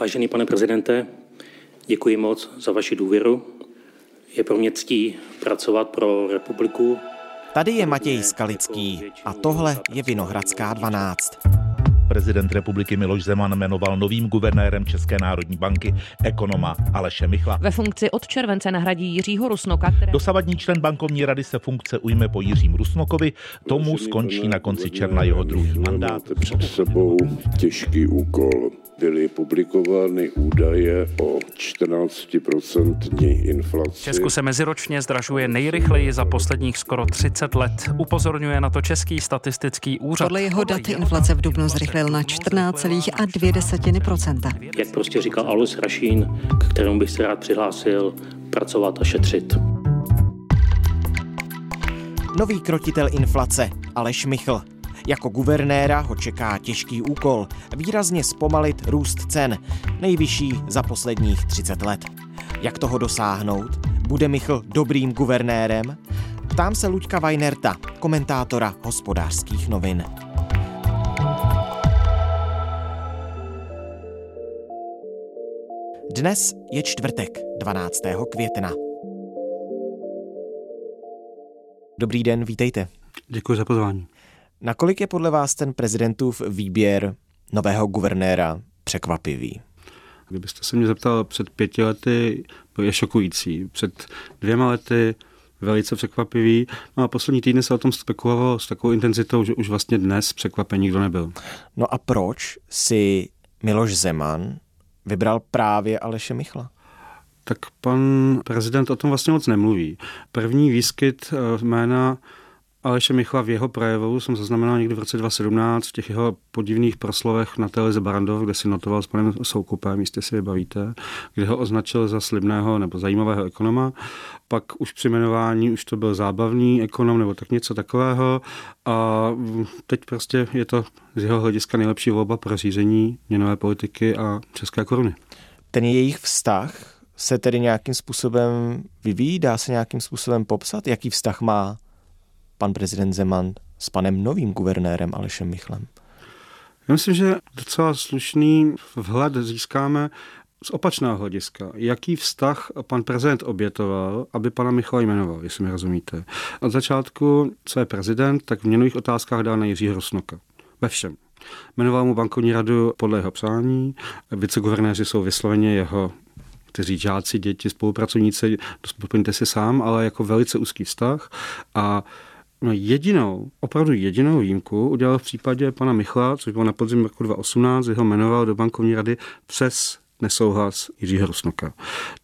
Vážený pane prezidente, děkuji moc za vaši důvěru. Je pro mě ctí pracovat pro republiku. Tady je Matěj Skalický a tohle je Vinohradská 12. Prezident republiky Miloš Zeman jmenoval novým guvernérem České národní banky ekonoma Aleše Michla. Ve funkci od července nahradí Jiřího Rusnoka, které... Dosavadní člen bankovní rady se funkce ujme po Jiřím Rusnokovi, tomu skončí na konci června jeho druhý mandát. Před sebou těžký úkol. Byly publikovány údaje o 14% inflaci. Česku se meziročně zdražuje nejrychleji za posledních skoro 30 let. Upozorňuje na to Český statistický úřad. Podle jeho dat inflace v dubnu zrychlil na 14,2%. Jak prostě říkal Alois Rašín, k kterému bych se rád přihlásil, pracovat a šetřit. Nový krotitel inflace Aleš Michl. Jako guvernéra ho čeká těžký úkol výrazně zpomalit růst cen, nejvyšší za posledních 30 let. Jak toho dosáhnout? Bude Michl dobrým guvernérem? Ptám se Luďka Weinerta, komentátora hospodářských novin. Dnes je čtvrtek, 12. května. Dobrý den, vítejte. Děkuji za pozvání. Nakolik je podle vás ten prezidentův výběr nového guvernéra překvapivý? Kdybyste se mě zeptal před pěti lety, byl je šokující. Před dvěma lety velice překvapivý. No a poslední týdny se o tom spekulovalo s takovou intenzitou, že už vlastně dnes překvapený nikdo nebyl. No a proč si Miloš Zeman vybral právě Aleše Michla? Tak pan prezident o tom vlastně moc nemluví. První výskyt eh, jména Aleše Michla v jeho projevu jsem zaznamenal někdy v roce 2017 v těch jeho podivných proslovech na televizi Barandov, kde si notoval s panem Soukupem, jistě si vybavíte, kde ho označil za slibného nebo zajímavého ekonoma. Pak už při jmenování už to byl zábavný ekonom nebo tak něco takového a teď prostě je to z jeho hlediska nejlepší volba pro řízení měnové politiky a české koruny. Ten jejich vztah se tedy nějakým způsobem vyvíjí, dá se nějakým způsobem popsat, jaký vztah má pan prezident Zeman s panem novým guvernérem Alešem Michlem? Já myslím, že docela slušný vhled získáme z opačného hlediska. Jaký vztah pan prezident obětoval, aby pana Michala jmenoval, jestli mi rozumíte. Od začátku, co je prezident, tak v měnových otázkách dal na Jiřího Rusnoka. Ve všem. Jmenoval mu bankovní radu podle jeho přání, viceguvernéři jsou vysloveně jeho kteří žáci, děti, spolupracovníci, doplňte si sám, ale jako velice úzký vztah a No jedinou, opravdu jedinou výjimku udělal v případě pana Michla, což bylo na podzim roku 2018, jeho jmenoval do bankovní rady přes nesouhlas Jiřího Rusnoka.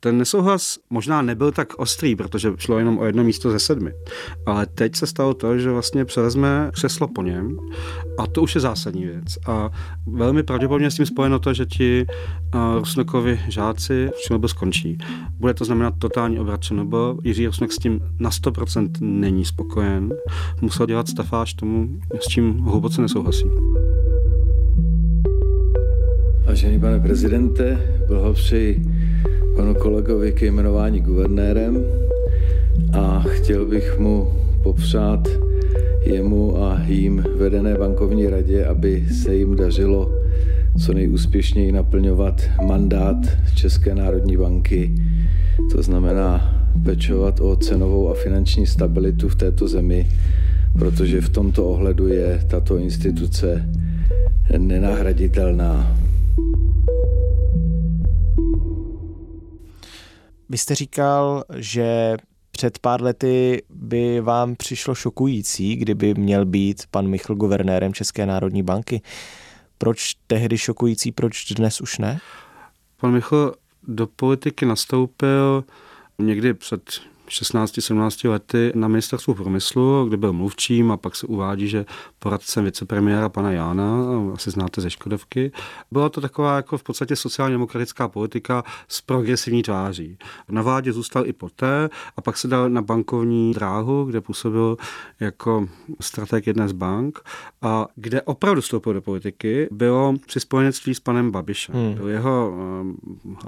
Ten nesouhlas možná nebyl tak ostrý, protože šlo jenom o jedno místo ze sedmi. Ale teď se stalo to, že vlastně převezme křeslo po něm a to už je zásadní věc. A velmi pravděpodobně s tím spojeno to, že ti Rusnokovi žáci Černobyl skončí. Bude to znamenat totální obrat Černobyl. Jiří Rusnok s tím na 100% není spokojen. Musel dělat stafáž tomu, s čím hluboce nesouhlasí. Vážený pane prezidente, blahopřeji panu kolegovi ke jmenování guvernérem a chtěl bych mu popřát jemu a jím vedené bankovní radě, aby se jim dařilo co nejúspěšněji naplňovat mandát České národní banky, to znamená pečovat o cenovou a finanční stabilitu v této zemi, protože v tomto ohledu je tato instituce nenahraditelná. Vy jste říkal, že před pár lety by vám přišlo šokující, kdyby měl být pan Michl guvernérem České národní banky. Proč tehdy šokující, proč dnes už ne? Pan Michl do politiky nastoupil někdy před 16-17 lety na ministerstvu průmyslu, kde byl mluvčím a pak se uvádí, že poradcem vicepremiéra pana Jána, asi znáte ze Škodovky. Byla to taková jako v podstatě sociálně demokratická politika s progresivní tváří. Na vládě zůstal i poté a pak se dal na bankovní dráhu, kde působil jako strateg jedné z bank a kde opravdu vstoupil do politiky, bylo při spojenectví s panem Babišem. Hmm. Byl jeho,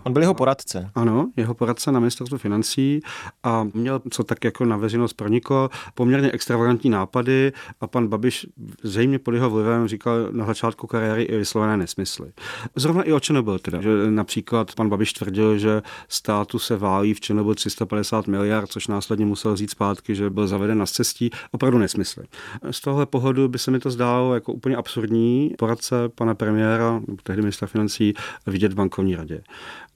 On byl jeho poradce. Ano, jeho poradce na ministerstvu financí a měl, co tak jako na veřejnost proniklo, poměrně extravagantní nápady a pan Babiš zřejmě pod jeho vlivem říkal na začátku kariéry i vyslovené nesmysly. Zrovna i o Černobyl teda, že například pan Babiš tvrdil, že státu se válí v Černobyl 350 miliard, což následně musel říct zpátky, že byl zaveden na cestí, opravdu nesmysly. Z tohle pohledu by se mi to zdálo jako úplně absurdní poradce pana premiéra, tehdy ministra financí, vidět v bankovní radě.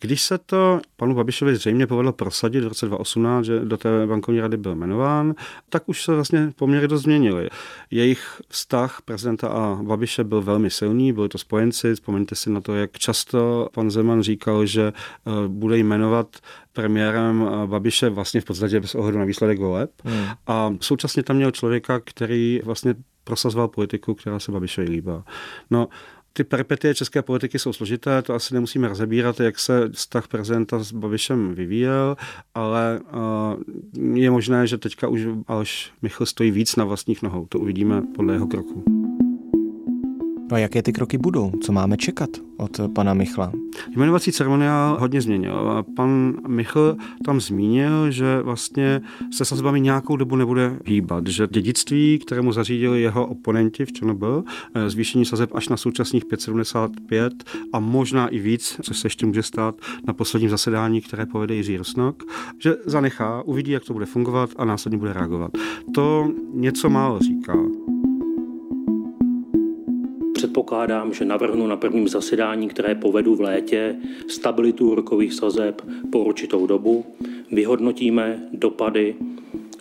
Když se to panu Babišovi zřejmě povedlo prosadit v roce 2018, že do té bankovní rady byl jmenován, tak už se vlastně poměry dost změnily. Jejich vztah prezidenta a Babiše byl velmi silný, byli to spojenci, vzpomeňte si na to, jak často pan Zeman říkal, že eh, bude jmenovat premiérem eh, Babiše vlastně v podstatě bez ohledu na výsledek voleb. Hmm. A současně tam měl člověka, který vlastně prosazoval politiku, která se Babišovi líbila. No, ty peripetie české politiky jsou složité, to asi nemusíme rozebírat, jak se vztah prezidenta s Babišem vyvíjel, ale uh, je možné, že teďka už Aleš Michl stojí víc na vlastních nohou. To uvidíme podle jeho kroku. No a jaké ty kroky budou? Co máme čekat od pana Michla? Jmenovací ceremoniál hodně změnil. Pan Michl tam zmínil, že vlastně se sazbami nějakou dobu nebude hýbat, že dědictví, kterému zařídili jeho oponenti v Černobyl, eh, zvýšení sazeb až na současných 5,75 a možná i víc, co se ještě může stát na posledním zasedání, které povede Jiří Rosnok, že zanechá, uvidí, jak to bude fungovat a následně bude reagovat. To něco málo říká. Předpokládám, že navrhnu na prvním zasedání, které povedu v létě, stabilitu úrokových sazeb po určitou dobu. Vyhodnotíme dopady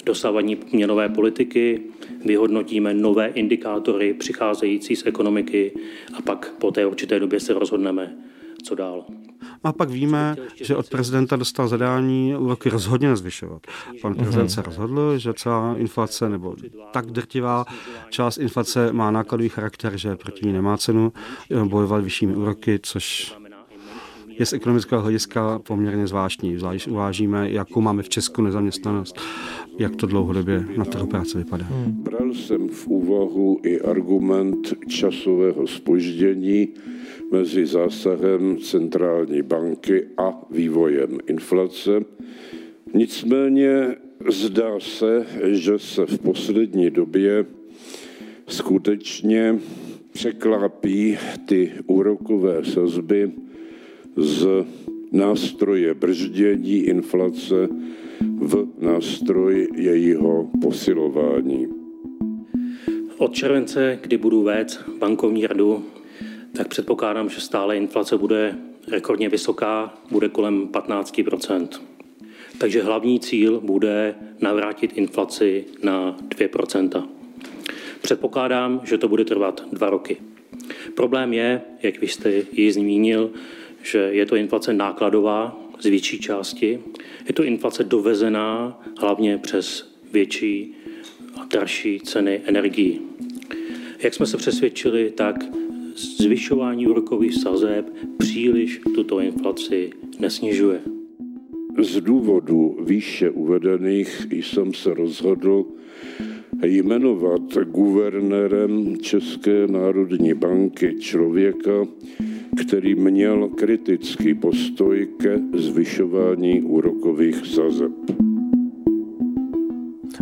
dosavadní měnové politiky, vyhodnotíme nové indikátory přicházející z ekonomiky a pak po té určité době se rozhodneme, co dál. A pak víme, že od prezidenta dostal zadání úroky rozhodně nezvyšovat. Pan prezident se rozhodl, že celá inflace, nebo tak drtivá část inflace má nákladový charakter, že proti ní nemá cenu bojovat vyššími úroky, což je z ekonomického hlediska poměrně zvláštní. Zvlášť uvážíme, jakou máme v Česku nezaměstnanost, jak to dlouhodobě na trhu práce vypadá. Hmm. Bral jsem v úvahu i argument časového spoždění mezi zásahem centrální banky a vývojem inflace. Nicméně zdá se, že se v poslední době skutečně překlápí ty úrokové sazby z nástroje brždění inflace v nástroj jejího posilování. Od července, kdy budu vést bankovní radu, tak předpokládám, že stále inflace bude rekordně vysoká, bude kolem 15% Takže hlavní cíl bude navrátit inflaci na 2% Předpokládám, že to bude trvat dva roky. Problém je, jak vy jste ji zmínil, že je to inflace nákladová z větší části. Je to inflace dovezená hlavně přes větší a dražší ceny energií. Jak jsme se přesvědčili, tak zvyšování úrokových sazeb příliš tuto inflaci nesnižuje. Z důvodu výše uvedených jsem se rozhodl jmenovat guvernérem České národní banky člověka, který měl kritický postoj ke zvyšování úrokových sazeb.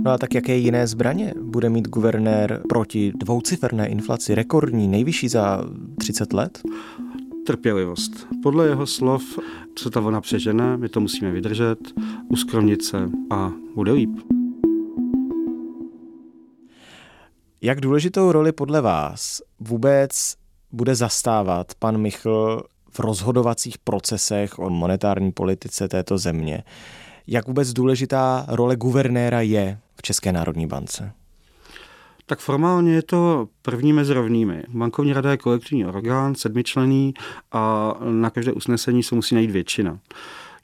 No a tak jaké jiné zbraně bude mít guvernér proti dvouciferné inflaci, rekordní, nejvyšší za 30 let? Trpělivost. Podle jeho slov se ta vlna přežene, my to musíme vydržet, uskromnit se a bude líp. Jak důležitou roli podle vás vůbec bude zastávat pan Michl v rozhodovacích procesech o monetární politice této země? Jak vůbec důležitá role guvernéra je v České národní bance? Tak formálně je to první mezi rovnými. Bankovní rada je kolektivní orgán, sedmičlený a na každé usnesení se musí najít většina.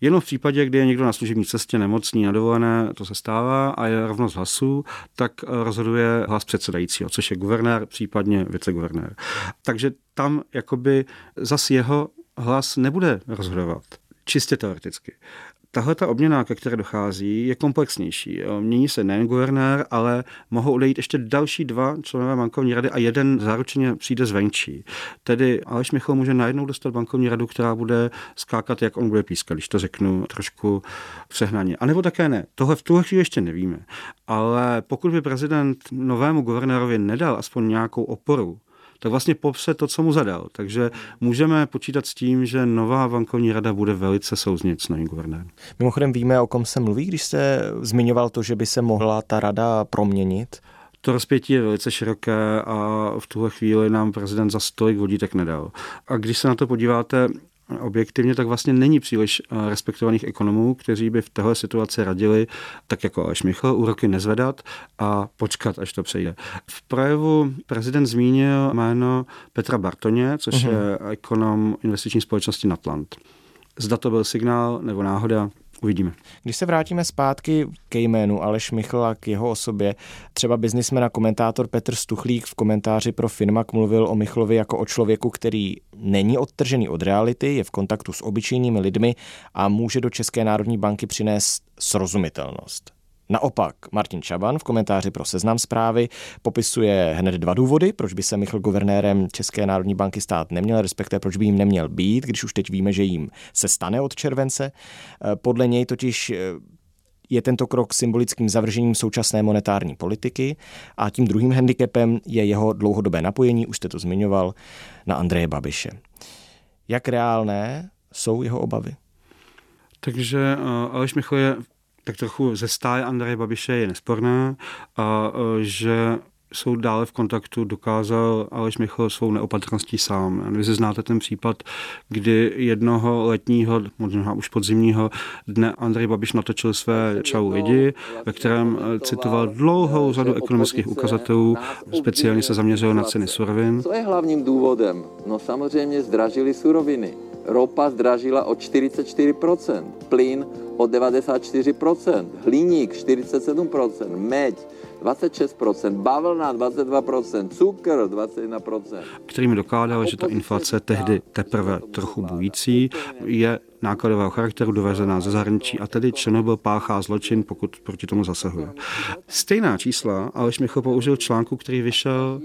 Jenom v případě, kdy je někdo na služební cestě nemocný, na dovolené, to se stává a je rovnost hlasů, tak rozhoduje hlas předsedajícího, což je guvernér, případně viceguvernér. Takže tam jakoby zas jeho hlas nebude rozhodovat. Čistě teoreticky tahle ta obměna, ke které dochází, je komplexnější. Mění se nejen guvernér, ale mohou odejít ještě další dva členové bankovní rady a jeden záručeně přijde zvenčí. Tedy Aleš Michal může najednou dostat bankovní radu, která bude skákat, jak on bude pískat, když to řeknu trošku přehnaně. A nebo také ne. Tohle v tuhle chvíli ještě nevíme. Ale pokud by prezident novému guvernérovi nedal aspoň nějakou oporu, tak vlastně popře to, co mu zadal. Takže můžeme počítat s tím, že nová bankovní rada bude velice souznit s novým guvernérem. Mimochodem víme, o kom se mluví, když jste zmiňoval to, že by se mohla ta rada proměnit? To rozpětí je velice široké a v tuhle chvíli nám prezident za stolik vodítek nedal. A když se na to podíváte, objektivně, tak vlastně není příliš eh, respektovaných ekonomů, kteří by v téhle situaci radili, tak jako Aleš Michl, úroky nezvedat a počkat, až to přejde. V projevu prezident zmínil jméno Petra Bartoně, což uh-huh. je ekonom investiční společnosti Natland. Zda to byl signál nebo náhoda, Uvidíme. Když se vrátíme zpátky ke jménu Aleš Michl a k jeho osobě, třeba biznismen a komentátor Petr Stuchlík v komentáři pro Finmak mluvil o Michlovi jako o člověku, který není odtržený od reality, je v kontaktu s obyčejnými lidmi a může do České národní banky přinést srozumitelnost. Naopak Martin Čaban v komentáři pro seznam zprávy popisuje hned dva důvody, proč by se Michl guvernérem České národní banky stát neměl, respektive proč by jim neměl být, když už teď víme, že jim se stane od července. Eh, podle něj totiž eh, je tento krok symbolickým zavržením současné monetární politiky a tím druhým handicapem je jeho dlouhodobé napojení, už jste to zmiňoval, na Andreje Babiše. Jak reálné jsou jeho obavy? Takže uh, Aleš Michl je tak trochu ze stáje Andreje Babiše je nesporné a e, že jsou dále v kontaktu, dokázal Aleš Michal svou neopatrností sám. Vy si znáte ten případ, kdy jednoho letního, možná už podzimního dne Andrej Babiš natočil své Čau lidi, ve kterém e, citoval dlouhou řadu ekonomických ukazatelů, speciálně se zaměřil na ceny surovin. Co je hlavním důvodem? No samozřejmě zdražily suroviny. Ropa zdražila o 44%, plyn o 94%, hliník 47%, meď 26%, bavlna 22%, cukr 21%. Kterými dokládal, že ta inflace tehdy teprve trochu bující je nákladového charakteru dovezená ze zahraničí a tedy Černobyl páchá zločin, pokud proti tomu zasahuje. Stejná čísla Aleš Michal použil článku, který vyšel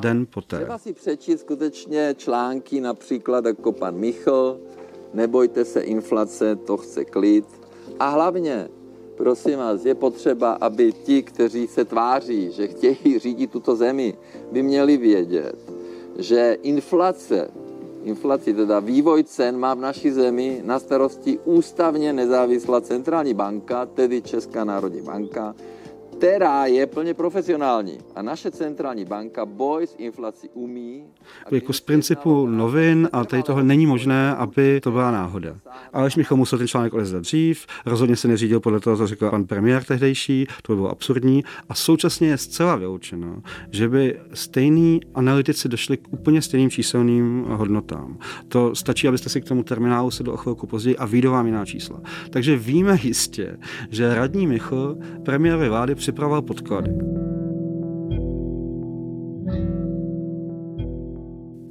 den poté. Třeba si přečíst skutečně články například jako pan Michl, nebojte se inflace, to chce klid. A hlavně, prosím vás, je potřeba, aby ti, kteří se tváří, že chtějí řídit tuto zemi, by měli vědět, že inflace, inflaci, teda vývoj cen má v naší zemi na starosti ústavně nezávislá centrální banka, tedy Česká národní banka, která je plně profesionální. A naše centrální banka boj s inflací umí. Jako z principu novin a tady toho není možné, aby to byla náhoda. Aleš Michal musel ten článek odezdat dřív, rozhodně se neřídil podle toho, co řekl pan premiér tehdejší, to by bylo absurdní a současně je zcela vyloučeno, že by stejní analytici došli k úplně stejným číselným hodnotám. To stačí, abyste si k tomu terminálu se do chvilku později a vyjdu vám jiná čísla. Takže víme jistě, že radní Michl premiérovi vlády při připravoval podklady.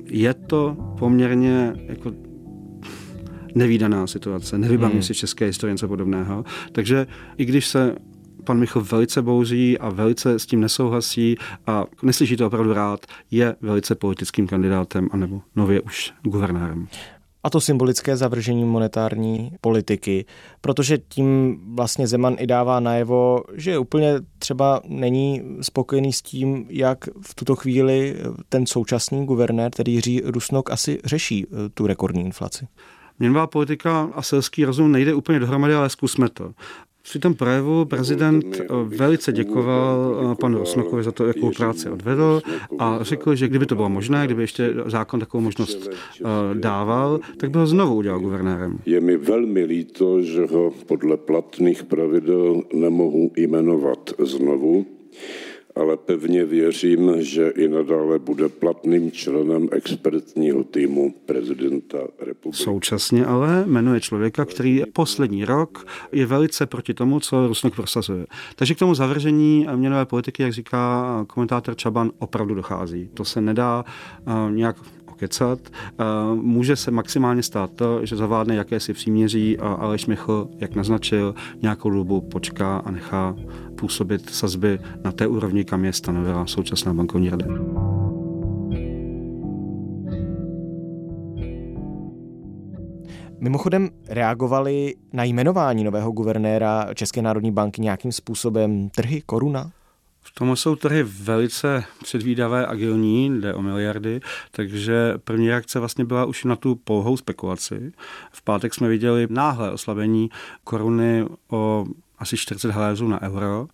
Je to poměrně jako nevýdaná situace. Nevybavím hmm. si české historie něco podobného. Takže i když se pan Michal velice bouří a velice s tím nesouhlasí a neslyší to opravdu rád, je velice politickým kandidátem anebo nově už guvernérem a to symbolické zavržení monetární politiky, protože tím vlastně Zeman i dává najevo, že úplně třeba není spokojený s tím, jak v tuto chvíli ten současný guvernér, tedy Jiří Rusnok, asi řeší eh, tu rekordní inflaci. Měnová politika a selský rozum nejde úplně dohromady, ale zkusme to. Při tom projevu prezident eh, velice děkoval eh, panu Rosnokovi za to, jakou práci odvedl a řekl, že kdyby to bylo možné, kdyby ještě zákon takovou možnost eh, dával, tak by ho znovu udělal guvernérem. Je mi velmi líto, že ho podle platných pravidel nemohu jmenovat znovu ale pevně věřím, že i nadále bude platným členem expertního týmu prezidenta republiky. Současně ale jmenuje člověka, který poslední rok je velice proti tomu, co Rusnok prosazuje. Takže k tomu zavržení měnové politiky, jak říká komentátor Čaban, opravdu dochází. To se nedá nějak kecat. Může se maximálně stát to, že zavádne jakési příměří a Aleš Michl, jak naznačil, nějakou dobu počká a nechá působit sazby na té úrovni, kam je stanovila současná bankovní rada. Mimochodem reagovali na jmenování nového guvernéra České národní banky nějakým způsobem trhy koruna? V tom jsou trhy velice předvídavé, agilní, jde o miliardy, takže první reakce vlastně byla už na tu pouhou spekulaci. V pátek jsme viděli náhle oslabení koruny o asi 40 haléřů na euro.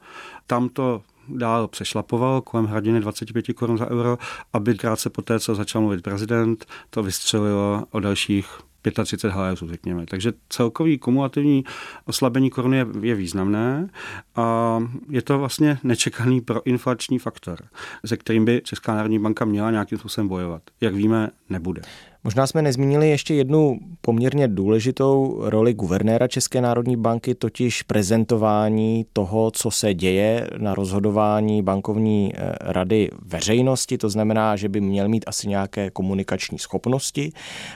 Tam to dál přešlapoval kolem hradiny 25 korun za euro, aby krátce poté, co začal mluvit prezident, to vystřelilo o dalších 35 haléřů, řekněme. Takže celkový kumulativní oslabení koruny je, je významné a je to vlastně nečekaný proinflační faktor, se kterým by Česká národní banka měla nějakým způsobem bojovat. Jak víme, nebude. Možná jsme nezmínili ještě jednu poměrně důležitou roli guvernéra České národní banky, totiž prezentování toho, co se děje na rozhodování bankovní eh, rady veřejnosti. To znamená, že by měl mít asi nějaké komunikační schopnosti.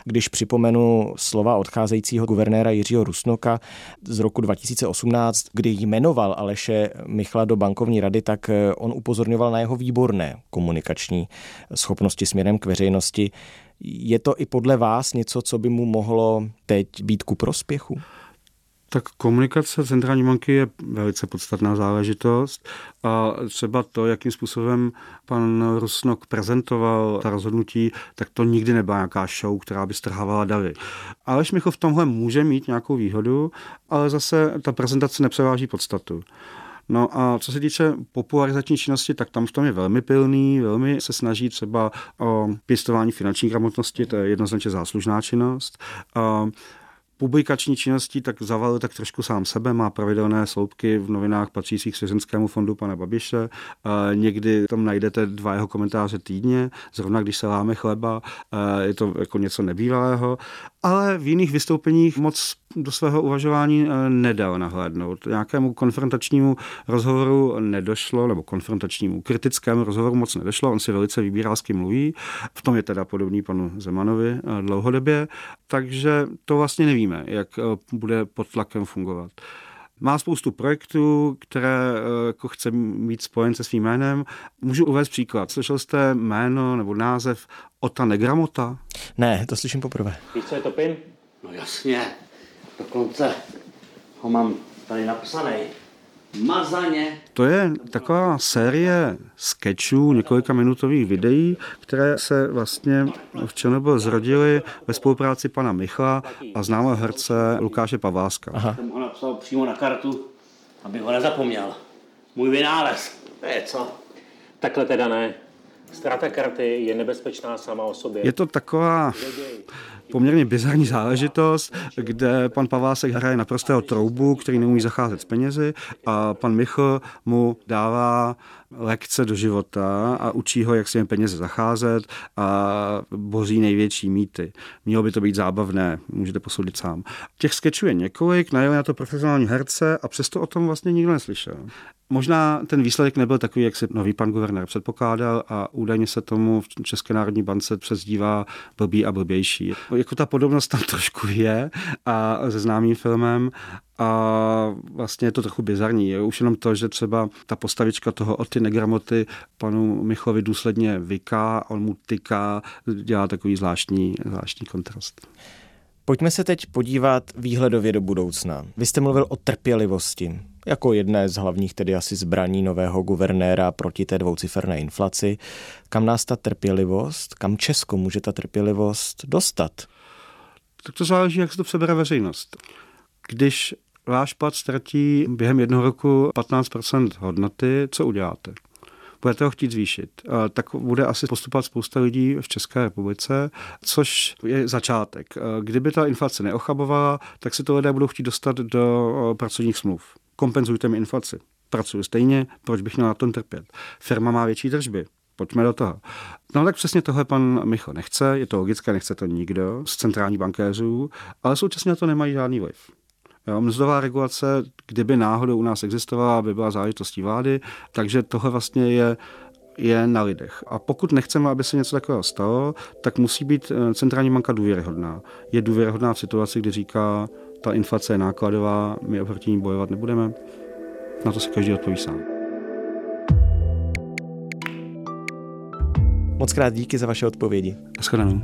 Když připomenu slova odcházejícího guvernéra Jiřího Rusnoka z roku 2018, kdy jmenoval Aleše Michla do bankovní rady, tak eh, on upozorňoval na jeho výborné komunikační schopnosti směrem k veřejnosti. Je to i podle vás něco, co by mu mohlo teď být ku prospěchu? Tak komunikace centrální banky je velice podstatná záležitost a třeba to, jakým způsobem pan Rusnok prezentoval ta rozhodnutí, tak to nikdy nebyla nějaká show, která by strhávala davy. Aleš Michov v tomhle může mít nějakou výhodu, ale zase ta prezentace nepřeváží podstatu. No a co se týče popularizační činnosti, tak tam v tom je velmi pilný, velmi se snaží třeba o pěstování finanční gramotnosti, to je jednoznačně záslužná činnost. A publikační činností tak zavalil tak trošku sám sebe, má pravidelné sloupky v novinách patřících Svěřenskému fondu pana Babiše. Někdy tam najdete dva jeho komentáře týdně, zrovna když se láme chleba, je to jako něco nebývalého, ale v jiných vystoupeních moc do svého uvažování e, nedal nahlédnout. Nějakému konfrontačnímu rozhovoru nedošlo, nebo konfrontačnímu kritickému rozhovoru moc nedošlo, on si velice vybírá, s kým mluví. V tom je teda podobný panu Zemanovi e, dlouhodobě, takže to vlastně nevíme nevíme, jak eh, bude pod tlakem fungovat. Má spoustu projektů, které eh, jako chce mít spojen se svým jménem. Můžu uvést příklad. Slyšel jste jméno nebo název Ota Negramota? Ne, to slyším poprvé. Víš, co je to PIN? No jasně, dokonce ho mám tady napsaný. Mazaně. To je taková série sketchů, několika minutových videí, které se vlastně v Černobyl zrodily ve spolupráci pana Michla a známého herce Lukáše Paváska. Aha. Jsem ho napsal přímo na kartu, aby ho nezapomněl. Můj vynález. To je co? Takhle teda ne. Strata karty je nebezpečná sama o sobě. Je to taková poměrně bizarní záležitost, kde pan Pavásek hraje naprostého troubu, který neumí zacházet s penězi a pan Michl mu dává lekce do života a učí ho, jak s těmi penězi zacházet a boří největší mýty. Mělo by to být zábavné, můžete posoudit sám. Těch sketchů je několik, najeli na to profesionální herce a přesto o tom vlastně nikdo neslyšel. Možná ten výsledek nebyl takový, jak si nový pan guvernér předpokládal a údajně se tomu v České národní bance přezdívá blbý a blbější. Jako ta podobnost tam trošku je a se známým filmem a vlastně je to trochu bizarní. Je už jenom to, že třeba ta postavička toho od ty negramoty panu Michlovi důsledně vyká, on mu tyká, dělá takový zvláštní, zvláštní kontrast. Pojďme se teď podívat výhledově do budoucna. Vy jste mluvil o trpělivosti jako jedné z hlavních tedy asi zbraní nového guvernéra proti té dvouciferné inflaci. Kam nás ta trpělivost, kam Česko může ta trpělivost dostat? Tak to záleží, jak se to přebere veřejnost. Když váš plat ztratí během jednoho roku 15% hodnoty, co uděláte? budete ho chtít zvýšit, tak bude asi postupovat spousta lidí v České republice, což je začátek. Kdyby ta inflace neochabovala, tak si to lidé budou chtít dostat do pracovních smluv. Kompenzujte mi inflaci. Pracuji stejně, proč bych měl na tom trpět? Firma má větší tržby, pojďme do toho. No tak přesně tohle pan Michal nechce, je to logické, nechce to nikdo z centrální bankéřů, ale současně to nemají žádný vliv. Jo, mzdová regulace, kdyby náhodou u nás existovala, by byla záležitostí vlády, takže tohle vlastně je je na lidech. A pokud nechceme, aby se něco takového stalo, tak musí být eh, centrální banka důvěryhodná. Je důvěryhodná v situaci, kdy říká, ta inflace je nákladová, my oproti ní bojovat nebudeme. Na to si každý odpoví sám. Moc krát díky za vaše odpovědi. Naschledanou.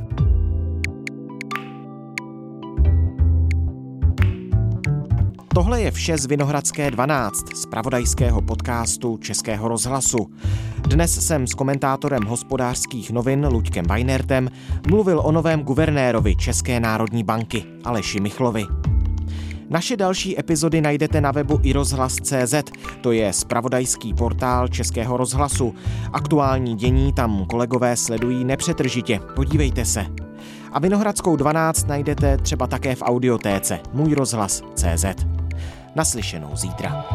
Tohle je vše z Vinohradské 12, z pravodajského podcastu Českého rozhlasu. Dnes jsem s komentátorem hospodářských novin Luďkem Weinertem mluvil o novém guvernérovi České národní banky Aleši Michlovi. Naše další epizody najdete na webu i rozhlas.cz, to je spravodajský portál Českého rozhlasu. Aktuální dění tam kolegové sledují nepřetržitě, podívejte se. A Vinohradskou 12 najdete třeba také v audiotéce Můj rozhlas CZ. Naslyšenou zítra.